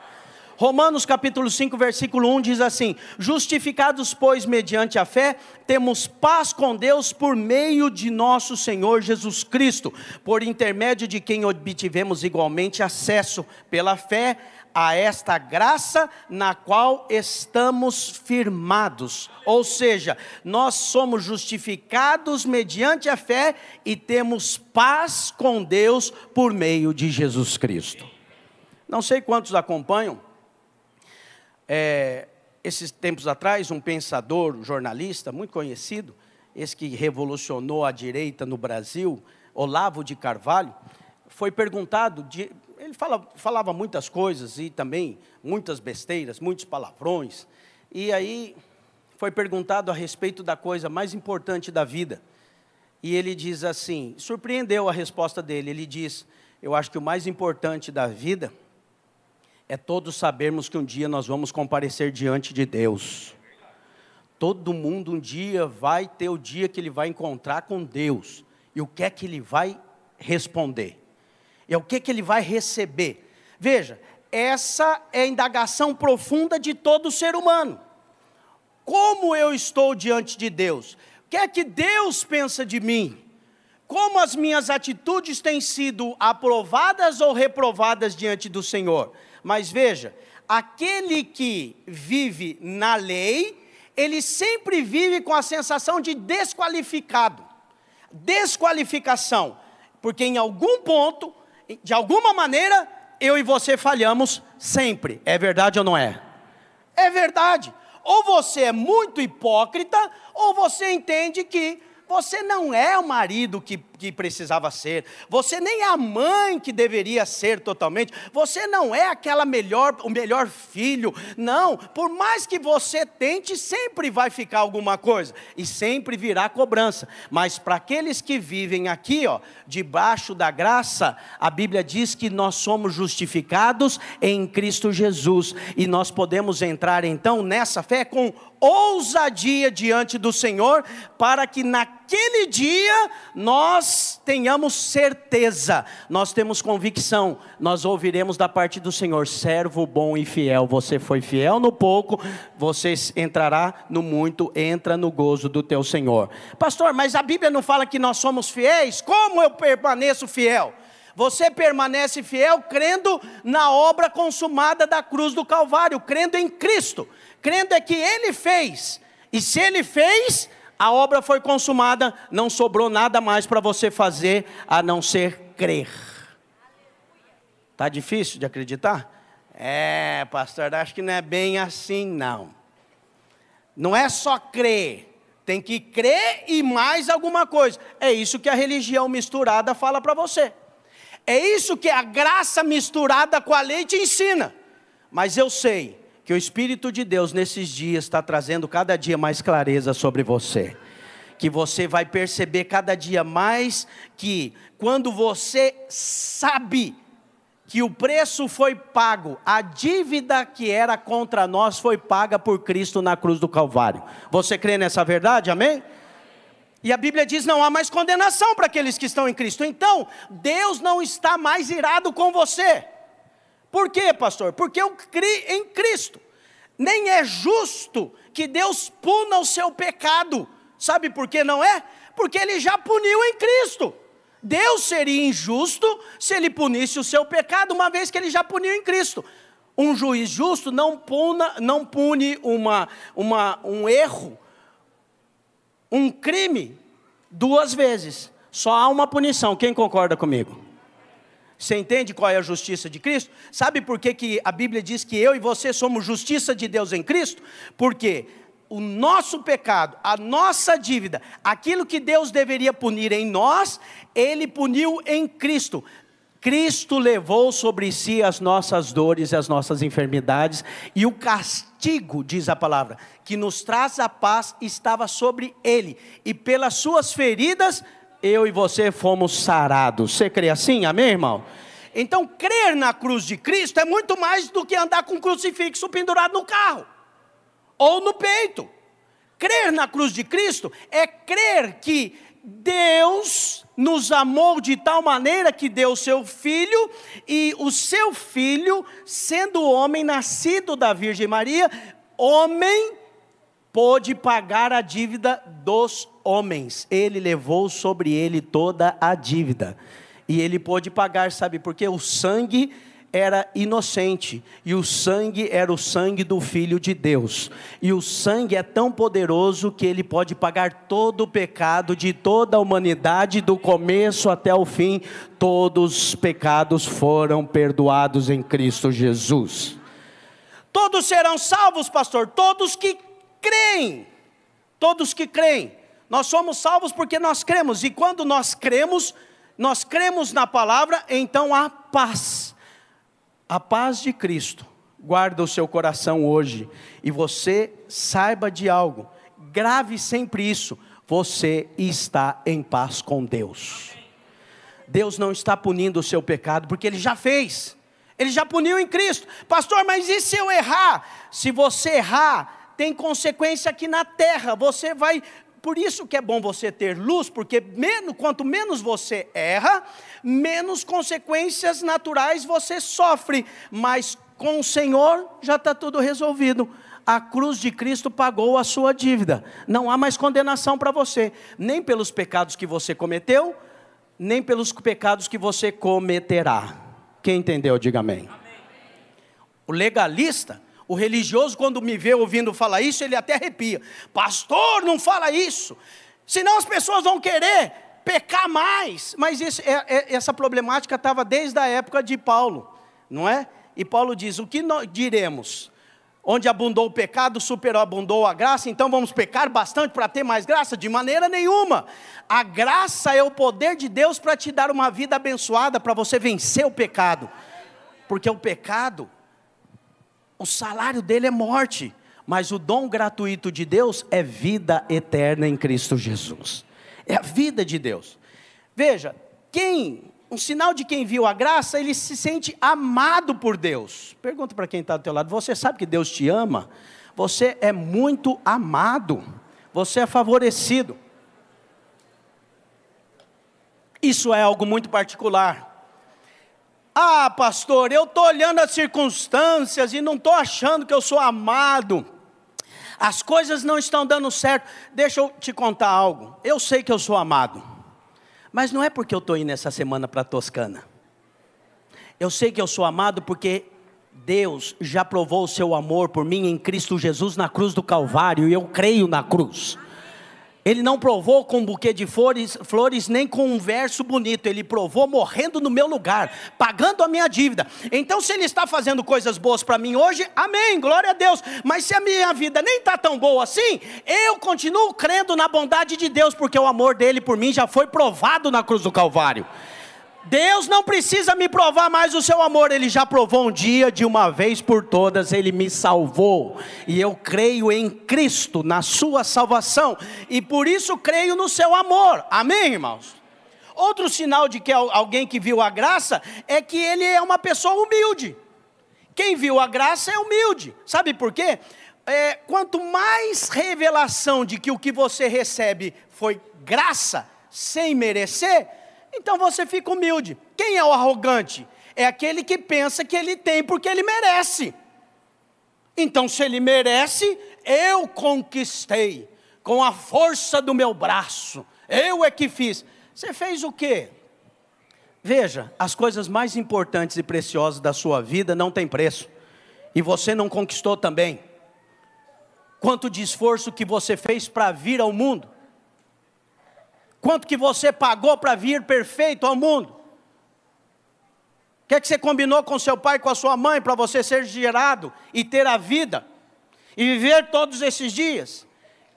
Romanos capítulo 5, versículo 1 diz assim: Justificados, pois, mediante a fé, temos paz com Deus por meio de nosso Senhor Jesus Cristo, por intermédio de quem obtivemos igualmente acesso pela fé a esta graça na qual estamos firmados. Ou seja, nós somos justificados mediante a fé e temos paz com Deus por meio de Jesus Cristo. Não sei quantos acompanham. É, esses tempos atrás, um pensador, um jornalista muito conhecido, esse que revolucionou a direita no Brasil, Olavo de Carvalho, foi perguntado de, ele fala, falava muitas coisas e também muitas besteiras, muitos palavrões. E aí foi perguntado a respeito da coisa mais importante da vida. E ele diz assim: surpreendeu a resposta dele. Ele diz: Eu acho que o mais importante da vida é todos sabermos que um dia nós vamos comparecer diante de Deus. Todo mundo um dia vai ter o dia que ele vai encontrar com Deus. E o que é que ele vai responder? é o que, que ele vai receber. Veja, essa é a indagação profunda de todo ser humano. Como eu estou diante de Deus? O que é que Deus pensa de mim? Como as minhas atitudes têm sido aprovadas ou reprovadas diante do Senhor? Mas veja, aquele que vive na lei, ele sempre vive com a sensação de desqualificado. Desqualificação, porque em algum ponto de alguma maneira, eu e você falhamos sempre. É verdade ou não é? É verdade. Ou você é muito hipócrita, ou você entende que você não é o marido que, que precisava ser, você nem é a mãe que deveria ser totalmente, você não é aquela melhor, o melhor filho. Não, por mais que você tente, sempre vai ficar alguma coisa e sempre virá cobrança. Mas para aqueles que vivem aqui, ó, debaixo da graça, a Bíblia diz que nós somos justificados em Cristo Jesus e nós podemos entrar então nessa fé com ousadia diante do Senhor, para que naquele dia nós tenhamos certeza, nós temos convicção, nós ouviremos da parte do Senhor: servo bom e fiel, você foi fiel no pouco, você entrará no muito, entra no gozo do teu Senhor. Pastor, mas a Bíblia não fala que nós somos fiéis? Como eu permaneço fiel? Você permanece fiel crendo na obra consumada da cruz do Calvário, crendo em Cristo crendo é que ele fez, e se ele fez, a obra foi consumada, não sobrou nada mais para você fazer a não ser crer. Tá difícil de acreditar? É, pastor, acho que não é bem assim, não. Não é só crer, tem que crer e mais alguma coisa. É isso que a religião misturada fala para você. É isso que a graça misturada com a lei te ensina. Mas eu sei que o Espírito de Deus nesses dias está trazendo cada dia mais clareza sobre você. Que você vai perceber cada dia mais que quando você sabe que o preço foi pago, a dívida que era contra nós foi paga por Cristo na cruz do Calvário. Você crê nessa verdade? Amém? E a Bíblia diz: não há mais condenação para aqueles que estão em Cristo. Então, Deus não está mais irado com você. Por quê, pastor? Porque eu criei em Cristo. Nem é justo que Deus puna o seu pecado. Sabe por que não é? Porque ele já puniu em Cristo. Deus seria injusto se ele punisse o seu pecado, uma vez que ele já puniu em Cristo. Um juiz justo não, puna, não pune uma, uma, um erro, um crime, duas vezes. Só há uma punição. Quem concorda comigo? Você entende qual é a justiça de Cristo? Sabe por que, que a Bíblia diz que eu e você somos justiça de Deus em Cristo? Porque o nosso pecado, a nossa dívida, aquilo que Deus deveria punir em nós, Ele puniu em Cristo. Cristo levou sobre si as nossas dores e as nossas enfermidades, e o castigo, diz a palavra, que nos traz a paz, estava sobre ele, e pelas suas feridas, eu e você fomos sarados. Você crê assim? Amém, irmão? Então, crer na cruz de Cristo é muito mais do que andar com um crucifixo pendurado no carro ou no peito. Crer na cruz de Cristo é crer que Deus nos amou de tal maneira que deu seu filho, e o seu filho, sendo homem, nascido da Virgem Maria, homem, pôde pagar a dívida dos homens. Ele levou sobre ele toda a dívida. E ele pôde pagar, sabe por quê? O sangue era inocente, e o sangue era o sangue do Filho de Deus, e o sangue é tão poderoso que ele pode pagar todo o pecado de toda a humanidade, do começo até o fim, todos os pecados foram perdoados em Cristo Jesus. Todos serão salvos, pastor, todos que creem, todos que creem, nós somos salvos porque nós cremos, e quando nós cremos, nós cremos na palavra, então há paz a paz de Cristo guarda o seu coração hoje e você saiba de algo, grave sempre isso: você está em paz com Deus. Deus não está punindo o seu pecado, porque Ele já fez, Ele já puniu em Cristo. Pastor, mas e se eu errar? Se você errar, tem consequência aqui na terra, você vai por isso que é bom você ter luz, porque menos, quanto menos você erra, menos consequências naturais você sofre, mas com o Senhor já está tudo resolvido. A cruz de Cristo pagou a sua dívida. Não há mais condenação para você, nem pelos pecados que você cometeu, nem pelos pecados que você cometerá. Quem entendeu, diga amém. amém. O legalista o religioso, quando me vê ouvindo falar isso, ele até arrepia. Pastor, não fala isso. Senão as pessoas vão querer pecar mais. Mas é, é, essa problemática estava desde a época de Paulo, não é? E Paulo diz: o que nós diremos? Onde abundou o pecado, superabundou a graça, então vamos pecar bastante para ter mais graça? De maneira nenhuma. A graça é o poder de Deus para te dar uma vida abençoada, para você vencer o pecado. Porque o pecado o salário dele é morte, mas o dom gratuito de Deus é vida eterna em Cristo Jesus. É a vida de Deus. Veja, quem, um sinal de quem viu a graça, ele se sente amado por Deus. Pergunta para quem está do teu lado, você sabe que Deus te ama? Você é muito amado, você é favorecido. Isso é algo muito particular. Ah, pastor, eu estou olhando as circunstâncias e não estou achando que eu sou amado. As coisas não estão dando certo. Deixa eu te contar algo. Eu sei que eu sou amado, mas não é porque eu estou indo essa semana para Toscana. Eu sei que eu sou amado porque Deus já provou o seu amor por mim em Cristo Jesus na cruz do Calvário e eu creio na cruz. Ele não provou com um buquê de flores, flores, nem com um verso bonito. Ele provou morrendo no meu lugar, pagando a minha dívida. Então, se Ele está fazendo coisas boas para mim hoje, amém, glória a Deus. Mas se a minha vida nem está tão boa assim, eu continuo crendo na bondade de Deus, porque o amor dele por mim já foi provado na cruz do Calvário. Deus não precisa me provar mais o seu amor, Ele já provou um dia, de uma vez por todas, Ele me salvou, e eu creio em Cristo, na Sua salvação, e por isso creio no seu amor, amém, irmãos? Outro sinal de que alguém que viu a graça é que ele é uma pessoa humilde. Quem viu a graça é humilde, sabe por quê? É, quanto mais revelação de que o que você recebe foi graça, sem merecer, então você fica humilde. Quem é o arrogante? É aquele que pensa que ele tem porque ele merece. Então, se ele merece, eu conquistei com a força do meu braço. Eu é que fiz. Você fez o quê? Veja, as coisas mais importantes e preciosas da sua vida não têm preço. E você não conquistou também. Quanto de esforço que você fez para vir ao mundo? Quanto que você pagou para vir perfeito ao mundo? O que é que você combinou com seu pai, com a sua mãe, para você ser gerado e ter a vida e viver todos esses dias?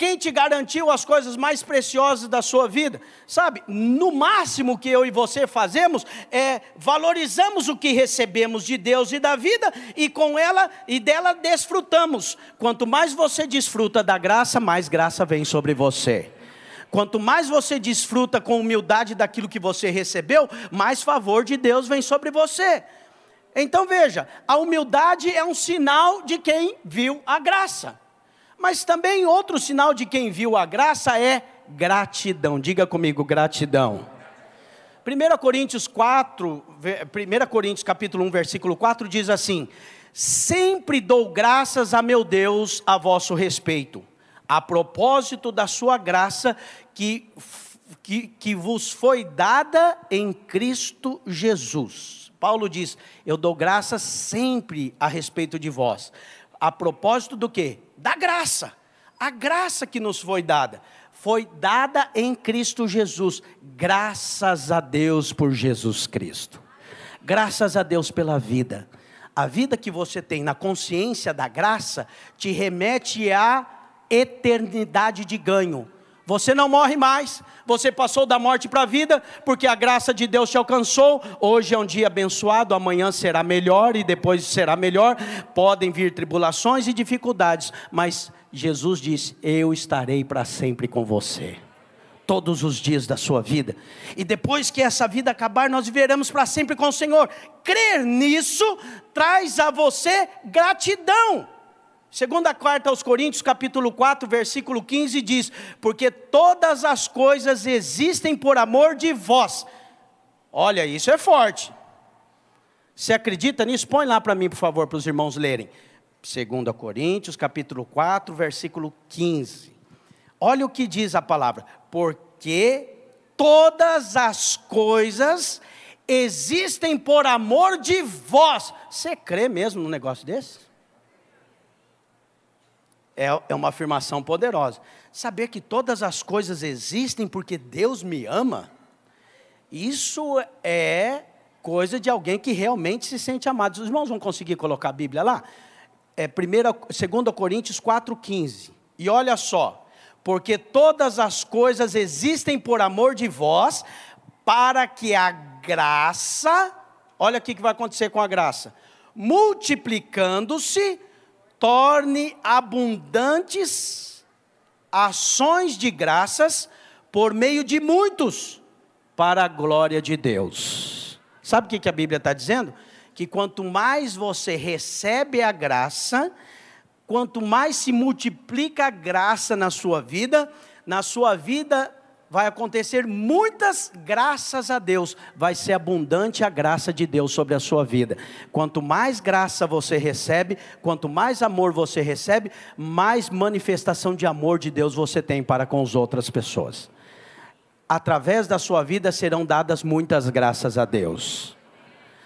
Quem te garantiu as coisas mais preciosas da sua vida? Sabe, no máximo que eu e você fazemos é valorizamos o que recebemos de Deus e da vida e com ela e dela desfrutamos. Quanto mais você desfruta da graça, mais graça vem sobre você. Quanto mais você desfruta com humildade daquilo que você recebeu, mais favor de Deus vem sobre você. Então veja, a humildade é um sinal de quem viu a graça. Mas também outro sinal de quem viu a graça é gratidão. Diga comigo, gratidão. 1 Coríntios 4, 1 Coríntios capítulo 1, versículo 4 diz assim: Sempre dou graças a meu Deus a vosso respeito, a propósito da sua graça que, que, que vos foi dada em Cristo Jesus. Paulo diz: Eu dou graças sempre a respeito de vós. A propósito do que? da graça. A graça que nos foi dada foi dada em Cristo Jesus. Graças a Deus por Jesus Cristo. Graças a Deus pela vida. A vida que você tem na consciência da graça te remete à eternidade de ganho. Você não morre mais, você passou da morte para a vida, porque a graça de Deus te alcançou. Hoje é um dia abençoado, amanhã será melhor e depois será melhor. Podem vir tribulações e dificuldades, mas Jesus disse: Eu estarei para sempre com você. Todos os dias da sua vida, e depois que essa vida acabar, nós viveremos para sempre com o Senhor. Crer nisso traz a você gratidão. Segunda carta aos Coríntios, capítulo 4, versículo 15 diz: "Porque todas as coisas existem por amor de vós". Olha, isso é forte. Você acredita nisso? Põe lá para mim, por favor, para os irmãos lerem. Segunda Coríntios, capítulo 4, versículo 15. Olha o que diz a palavra: "Porque todas as coisas existem por amor de vós". Você crê mesmo num negócio desse? É, é uma afirmação poderosa. Saber que todas as coisas existem porque Deus me ama, isso é coisa de alguém que realmente se sente amado. Os irmãos vão conseguir colocar a Bíblia lá? É 2 Coríntios 4,15. E olha só, porque todas as coisas existem por amor de vós, para que a graça, olha o que vai acontecer com a graça, multiplicando-se, torne abundantes ações de graças por meio de muitos, para a glória de Deus. Sabe o que a Bíblia está dizendo? Que quanto mais você recebe a graça, quanto mais se multiplica a graça na sua vida, na sua vida vai acontecer muitas graças a Deus, vai ser abundante a graça de Deus sobre a sua vida. Quanto mais graça você recebe, quanto mais amor você recebe, mais manifestação de amor de Deus você tem para com as outras pessoas. Através da sua vida serão dadas muitas graças a Deus.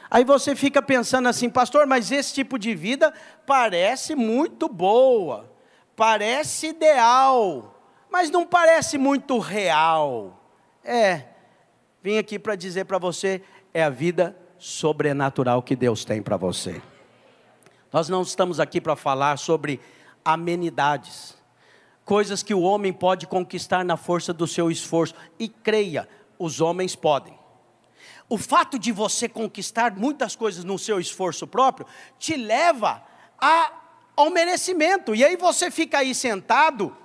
Aí você fica pensando assim, pastor, mas esse tipo de vida parece muito boa, parece ideal mas não parece muito real. É, vim aqui para dizer para você, é a vida sobrenatural que Deus tem para você. Nós não estamos aqui para falar sobre amenidades, coisas que o homem pode conquistar na força do seu esforço. E creia, os homens podem. O fato de você conquistar muitas coisas no seu esforço próprio te leva a, ao merecimento. E aí você fica aí sentado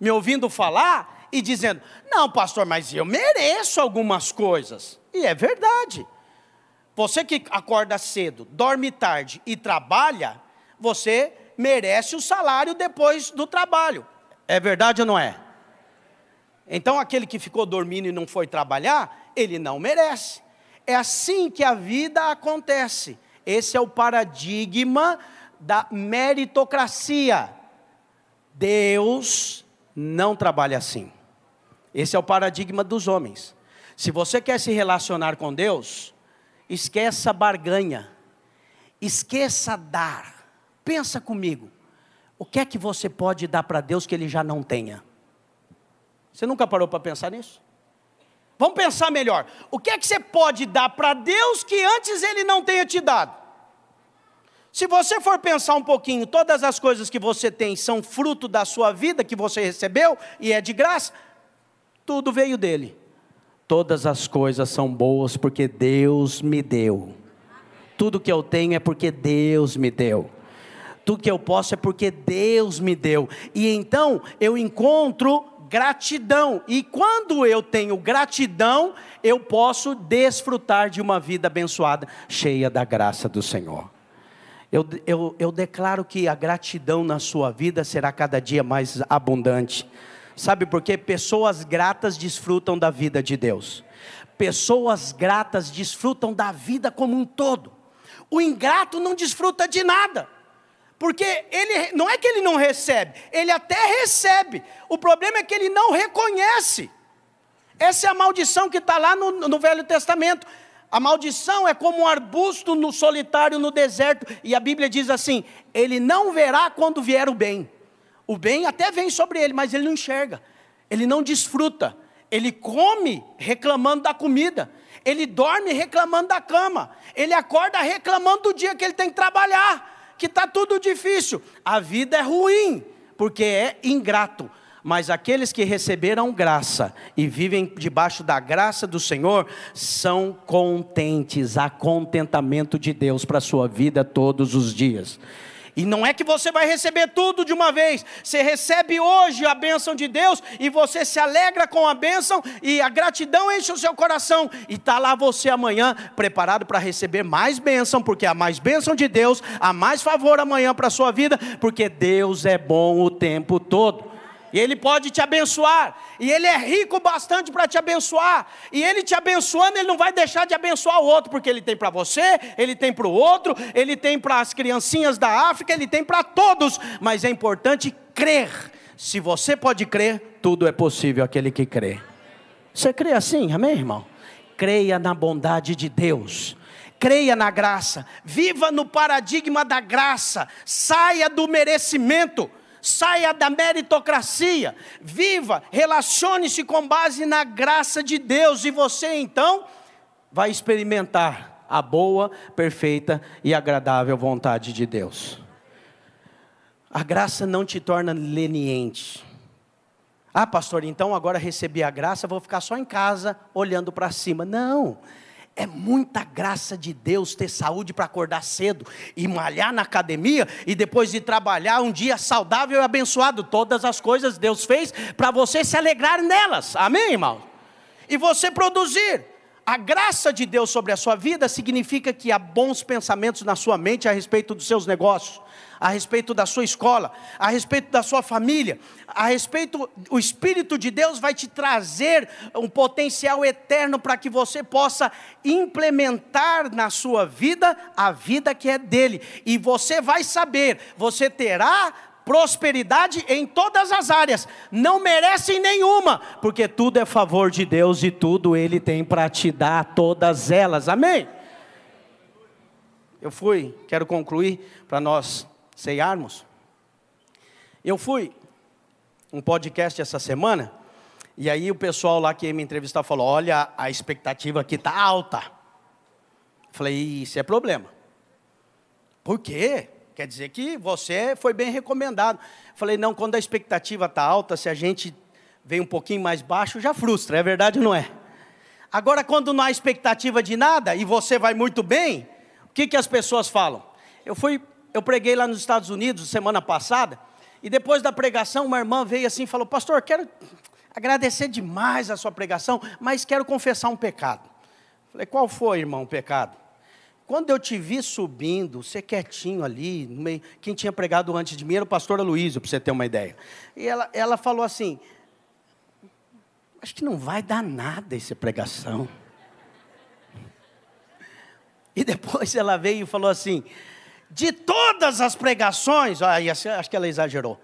me ouvindo falar e dizendo: Não, pastor, mas eu mereço algumas coisas. E é verdade. Você que acorda cedo, dorme tarde e trabalha, você merece o salário depois do trabalho. É verdade ou não é? Então, aquele que ficou dormindo e não foi trabalhar, ele não merece. É assim que a vida acontece. Esse é o paradigma da meritocracia. Deus não trabalha assim. Esse é o paradigma dos homens. Se você quer se relacionar com Deus, esqueça barganha, esqueça dar. Pensa comigo, o que é que você pode dar para Deus que Ele já não tenha? Você nunca parou para pensar nisso? Vamos pensar melhor. O que é que você pode dar para Deus que antes Ele não tenha te dado? Se você for pensar um pouquinho, todas as coisas que você tem são fruto da sua vida que você recebeu e é de graça, tudo veio dele. Todas as coisas são boas porque Deus me deu. Tudo que eu tenho é porque Deus me deu. Tudo que eu posso é porque Deus me deu. E então eu encontro gratidão. E quando eu tenho gratidão, eu posso desfrutar de uma vida abençoada, cheia da graça do Senhor. Eu, eu, eu declaro que a gratidão na sua vida será cada dia mais abundante. Sabe por quê? Pessoas gratas desfrutam da vida de Deus. Pessoas gratas desfrutam da vida como um todo. O ingrato não desfruta de nada. Porque ele não é que ele não recebe, ele até recebe. O problema é que ele não reconhece. Essa é a maldição que está lá no, no, Velho Testamento. A maldição é como um arbusto no solitário no deserto, e a Bíblia diz assim: ele não verá quando vier o bem. O bem até vem sobre ele, mas ele não enxerga, ele não desfruta. Ele come reclamando da comida, ele dorme reclamando da cama, ele acorda reclamando do dia que ele tem que trabalhar que está tudo difícil. A vida é ruim, porque é ingrato. Mas aqueles que receberam graça e vivem debaixo da graça do Senhor são contentes, há contentamento de Deus para a sua vida todos os dias. E não é que você vai receber tudo de uma vez. Você recebe hoje a bênção de Deus e você se alegra com a bênção e a gratidão enche o seu coração. E está lá você amanhã preparado para receber mais bênção, porque há mais bênção de Deus, há mais favor amanhã para a sua vida, porque Deus é bom o tempo todo e Ele pode te abençoar, e Ele é rico bastante para te abençoar, e Ele te abençoando, Ele não vai deixar de abençoar o outro, porque Ele tem para você, Ele tem para o outro, Ele tem para as criancinhas da África, Ele tem para todos, mas é importante crer. Se você pode crer, tudo é possível aquele que crê. Você crê assim, amém, irmão? Creia na bondade de Deus. Creia na graça, viva no paradigma da graça, saia do merecimento saia da meritocracia, viva, relacione-se com base na graça de Deus, e você então vai experimentar a boa, perfeita e agradável vontade de Deus. A graça não te torna leniente. Ah, pastor, então agora recebi a graça, vou ficar só em casa olhando para cima. Não. É muita graça de Deus ter saúde para acordar cedo e malhar na academia e depois de trabalhar um dia saudável e abençoado. Todas as coisas Deus fez para você se alegrar nelas. Amém, irmão? E você produzir. A graça de Deus sobre a sua vida significa que há bons pensamentos na sua mente a respeito dos seus negócios a respeito da sua escola, a respeito da sua família, a respeito, o Espírito de Deus vai te trazer um potencial eterno para que você possa implementar na sua vida a vida que é dele, e você vai saber, você terá prosperidade em todas as áreas, não merecem nenhuma, porque tudo é favor de Deus e tudo Ele tem para te dar, todas elas, amém? Eu fui, quero concluir para nós ceiarmos. Eu fui um podcast essa semana, e aí o pessoal lá que me entrevistar falou: olha, a expectativa aqui está alta. Falei, isso é problema. Por quê? Quer dizer que você foi bem recomendado. Falei, não, quando a expectativa está alta, se a gente vem um pouquinho mais baixo, já frustra, é verdade ou não é? Agora, quando não há expectativa de nada e você vai muito bem, o que, que as pessoas falam? Eu fui eu preguei lá nos Estados Unidos semana passada, e depois da pregação, uma irmã veio assim e falou: Pastor, quero agradecer demais a sua pregação, mas quero confessar um pecado. Falei: Qual foi, irmão, o pecado? Quando eu te vi subindo, você quietinho ali, meio, quem tinha pregado antes de mim era o pastor Aloysio, para você ter uma ideia. E ela, ela falou assim: Acho que não vai dar nada essa pregação. E depois ela veio e falou assim: de todas as pregações, aí acho que ela exagerou.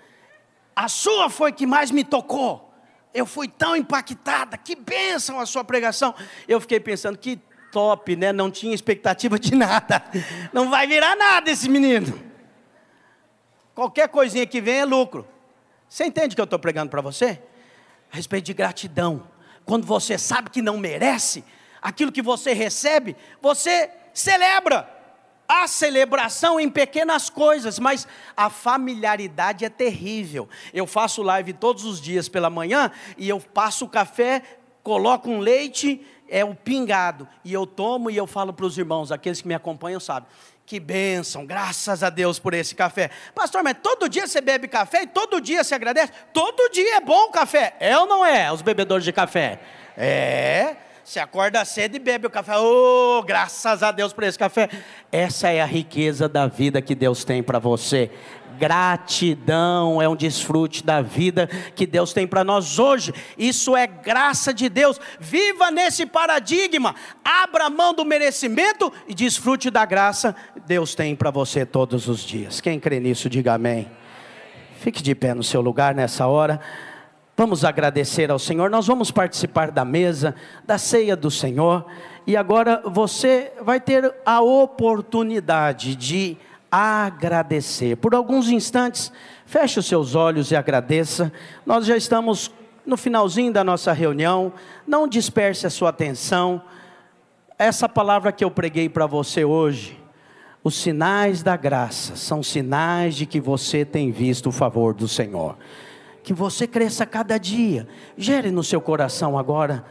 A sua foi que mais me tocou. Eu fui tão impactada, que bênção a sua pregação. Eu fiquei pensando, que top, né? Não tinha expectativa de nada. Não vai virar nada esse menino. Qualquer coisinha que vem é lucro. Você entende o que eu estou pregando para você? A respeito de gratidão. quando você sabe que não merece, aquilo que você recebe, você celebra. A celebração em pequenas coisas, mas a familiaridade é terrível. Eu faço live todos os dias pela manhã e eu passo o café, coloco um leite, é o pingado, e eu tomo e eu falo para os irmãos, aqueles que me acompanham sabem. Que bênção, graças a Deus por esse café. Pastor, mas todo dia você bebe café e todo dia você agradece? Todo dia é bom o café. É ou não é, os bebedores de café? É. Você acorda cedo e bebe o café. Oh, graças a Deus por esse café. Essa é a riqueza da vida que Deus tem para você. Gratidão é um desfrute da vida que Deus tem para nós hoje. Isso é graça de Deus. Viva nesse paradigma. Abra mão do merecimento e desfrute da graça que Deus tem para você todos os dias. Quem crê nisso, diga amém. Fique de pé no seu lugar nessa hora. Vamos agradecer ao Senhor. Nós vamos participar da mesa, da ceia do Senhor. E agora você vai ter a oportunidade de agradecer. Por alguns instantes, feche os seus olhos e agradeça. Nós já estamos no finalzinho da nossa reunião. Não disperse a sua atenção. Essa palavra que eu preguei para você hoje, os sinais da graça, são sinais de que você tem visto o favor do Senhor que você cresça cada dia. Gere no seu coração agora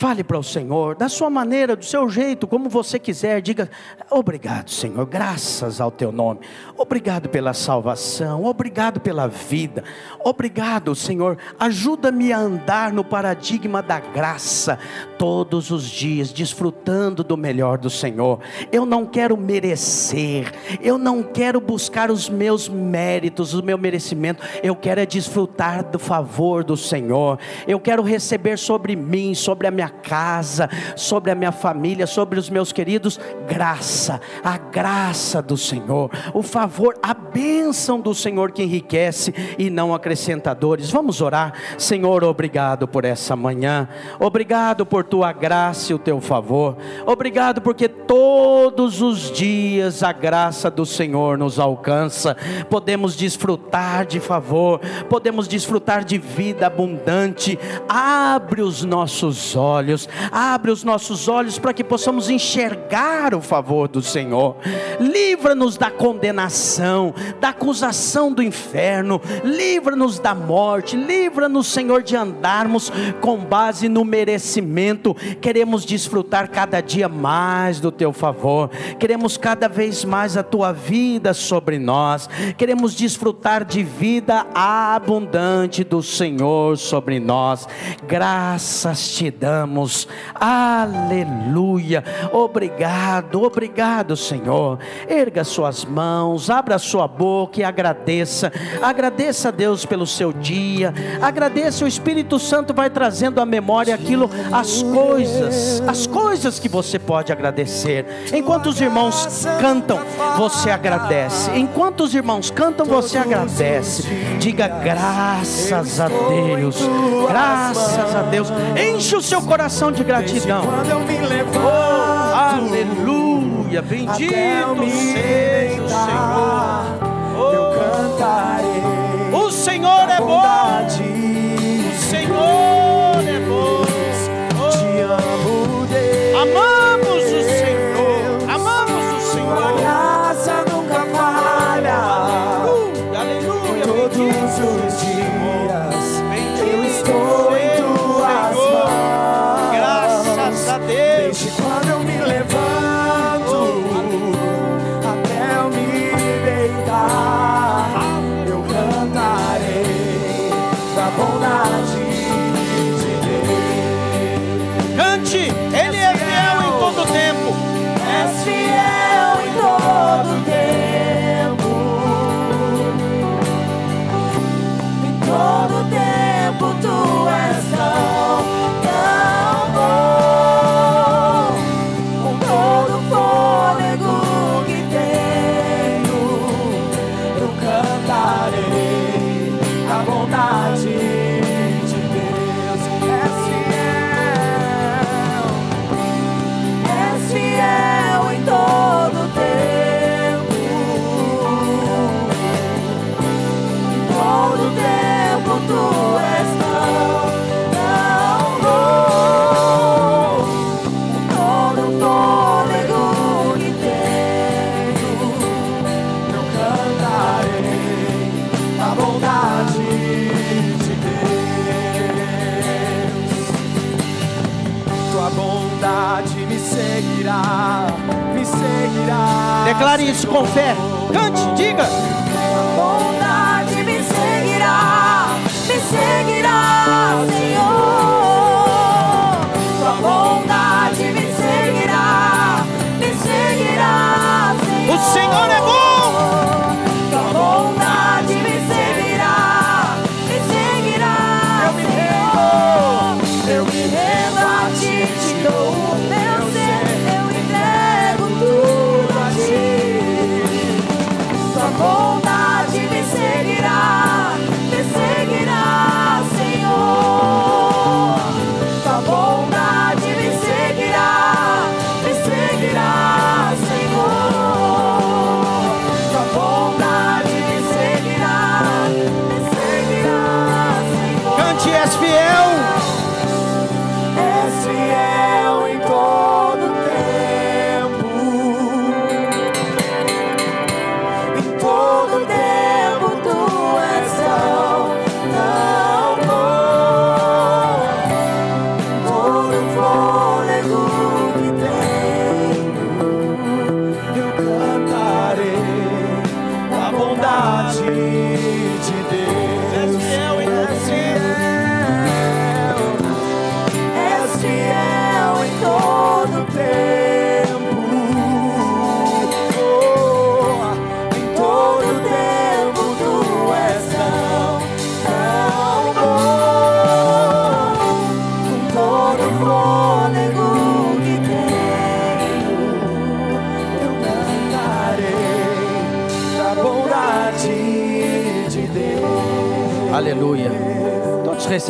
Fale para o Senhor, da sua maneira, do seu jeito, como você quiser. Diga: Obrigado, Senhor, graças ao teu nome. Obrigado pela salvação. Obrigado pela vida. Obrigado, Senhor. Ajuda-me a andar no paradigma da graça todos os dias, desfrutando do melhor do Senhor. Eu não quero merecer, eu não quero buscar os meus méritos, o meu merecimento. Eu quero é desfrutar do favor do Senhor. Eu quero receber sobre mim, sobre a minha casa, sobre a minha família, sobre os meus queridos, graça, a graça do Senhor, o favor, a bênção do Senhor que enriquece e não acrescentadores. Vamos orar, Senhor, obrigado por essa manhã, obrigado por tua graça e o teu favor, obrigado porque todos os dias a graça do Senhor nos alcança, podemos desfrutar de favor, podemos desfrutar de vida abundante, abre os nossos olhos olhos, abre os nossos olhos para que possamos enxergar o favor do Senhor. Livra-nos da condenação, da acusação do inferno, livra-nos da morte, livra-nos, Senhor, de andarmos com base no merecimento. Queremos desfrutar cada dia mais do teu favor, queremos cada vez mais a tua vida sobre nós, queremos desfrutar de vida abundante do Senhor sobre nós. Graças te damos Aleluia. Obrigado, obrigado, Senhor. Erga suas mãos, abra sua boca e agradeça. Agradeça a Deus pelo seu dia. Agradeça, o Espírito Santo vai trazendo à memória aquilo, as coisas, as coisas que você pode agradecer. Enquanto os irmãos cantam, você agradece. Enquanto os irmãos cantam, você agradece. Diga graças a Deus. Graças a Deus. Enche o seu coração de gratidão. Oh, aleluia, bendito seja o Senhor. Oh, eu cantarei. O Senhor é bom. O Senhor é bom. Oh, te amo, Deus.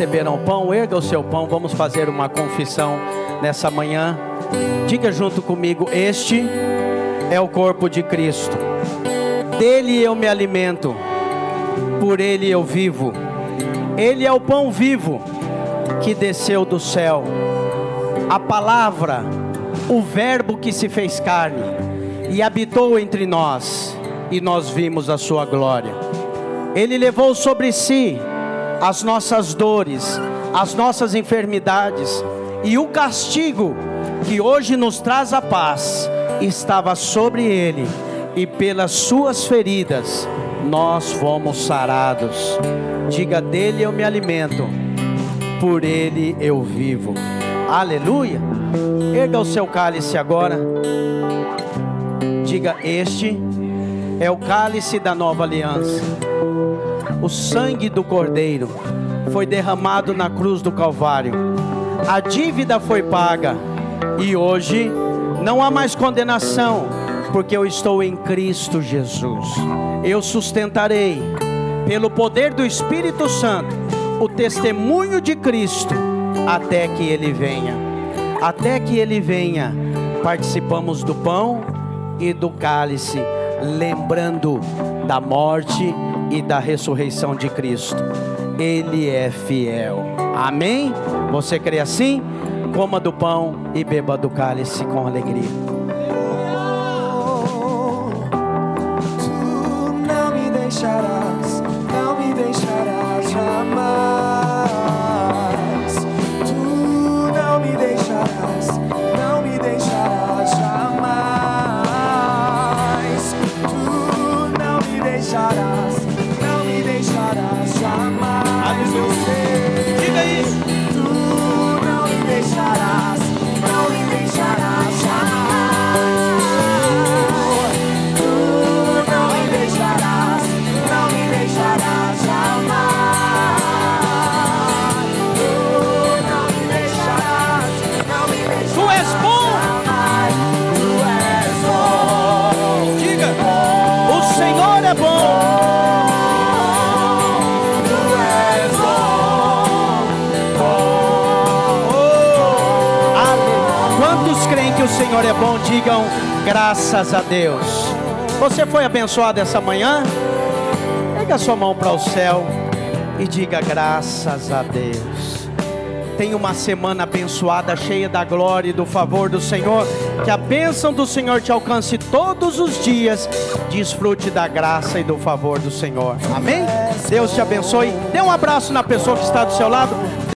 Todos receberam o pão, erga o seu pão, vamos fazer uma confissão nessa manhã. Diga junto comigo: Este é o corpo de Cristo, dele eu me alimento, por ele eu vivo. Ele é o pão vivo que desceu do céu, a palavra, o Verbo que se fez carne e habitou entre nós, e nós vimos a sua glória. Ele levou sobre si as nossas dores, as nossas enfermidades, e o castigo que hoje nos traz a paz estava sobre ele, e pelas suas feridas nós fomos sarados. Diga dele eu me alimento, por ele eu vivo. Aleluia. Erga o seu cálice agora. Diga: Este é o cálice da nova aliança. O sangue do Cordeiro foi derramado na cruz do Calvário. A dívida foi paga e hoje não há mais condenação, porque eu estou em Cristo Jesus. Eu sustentarei, pelo poder do Espírito Santo, o testemunho de Cristo até que ele venha. Até que ele venha, participamos do pão e do cálice, lembrando da morte e da ressurreição de Cristo. Ele é fiel. Amém? Você crê assim? Coma do pão e beba do cálice com alegria. Senhor é bom? Digam graças a Deus. Você foi abençoado essa manhã? Pega a sua mão para o céu e diga graças a Deus. Tenha uma semana abençoada, cheia da glória e do favor do Senhor. Que a bênção do Senhor te alcance todos os dias. Desfrute da graça e do favor do Senhor. Amém? Deus te abençoe. Dê um abraço na pessoa que está do seu lado.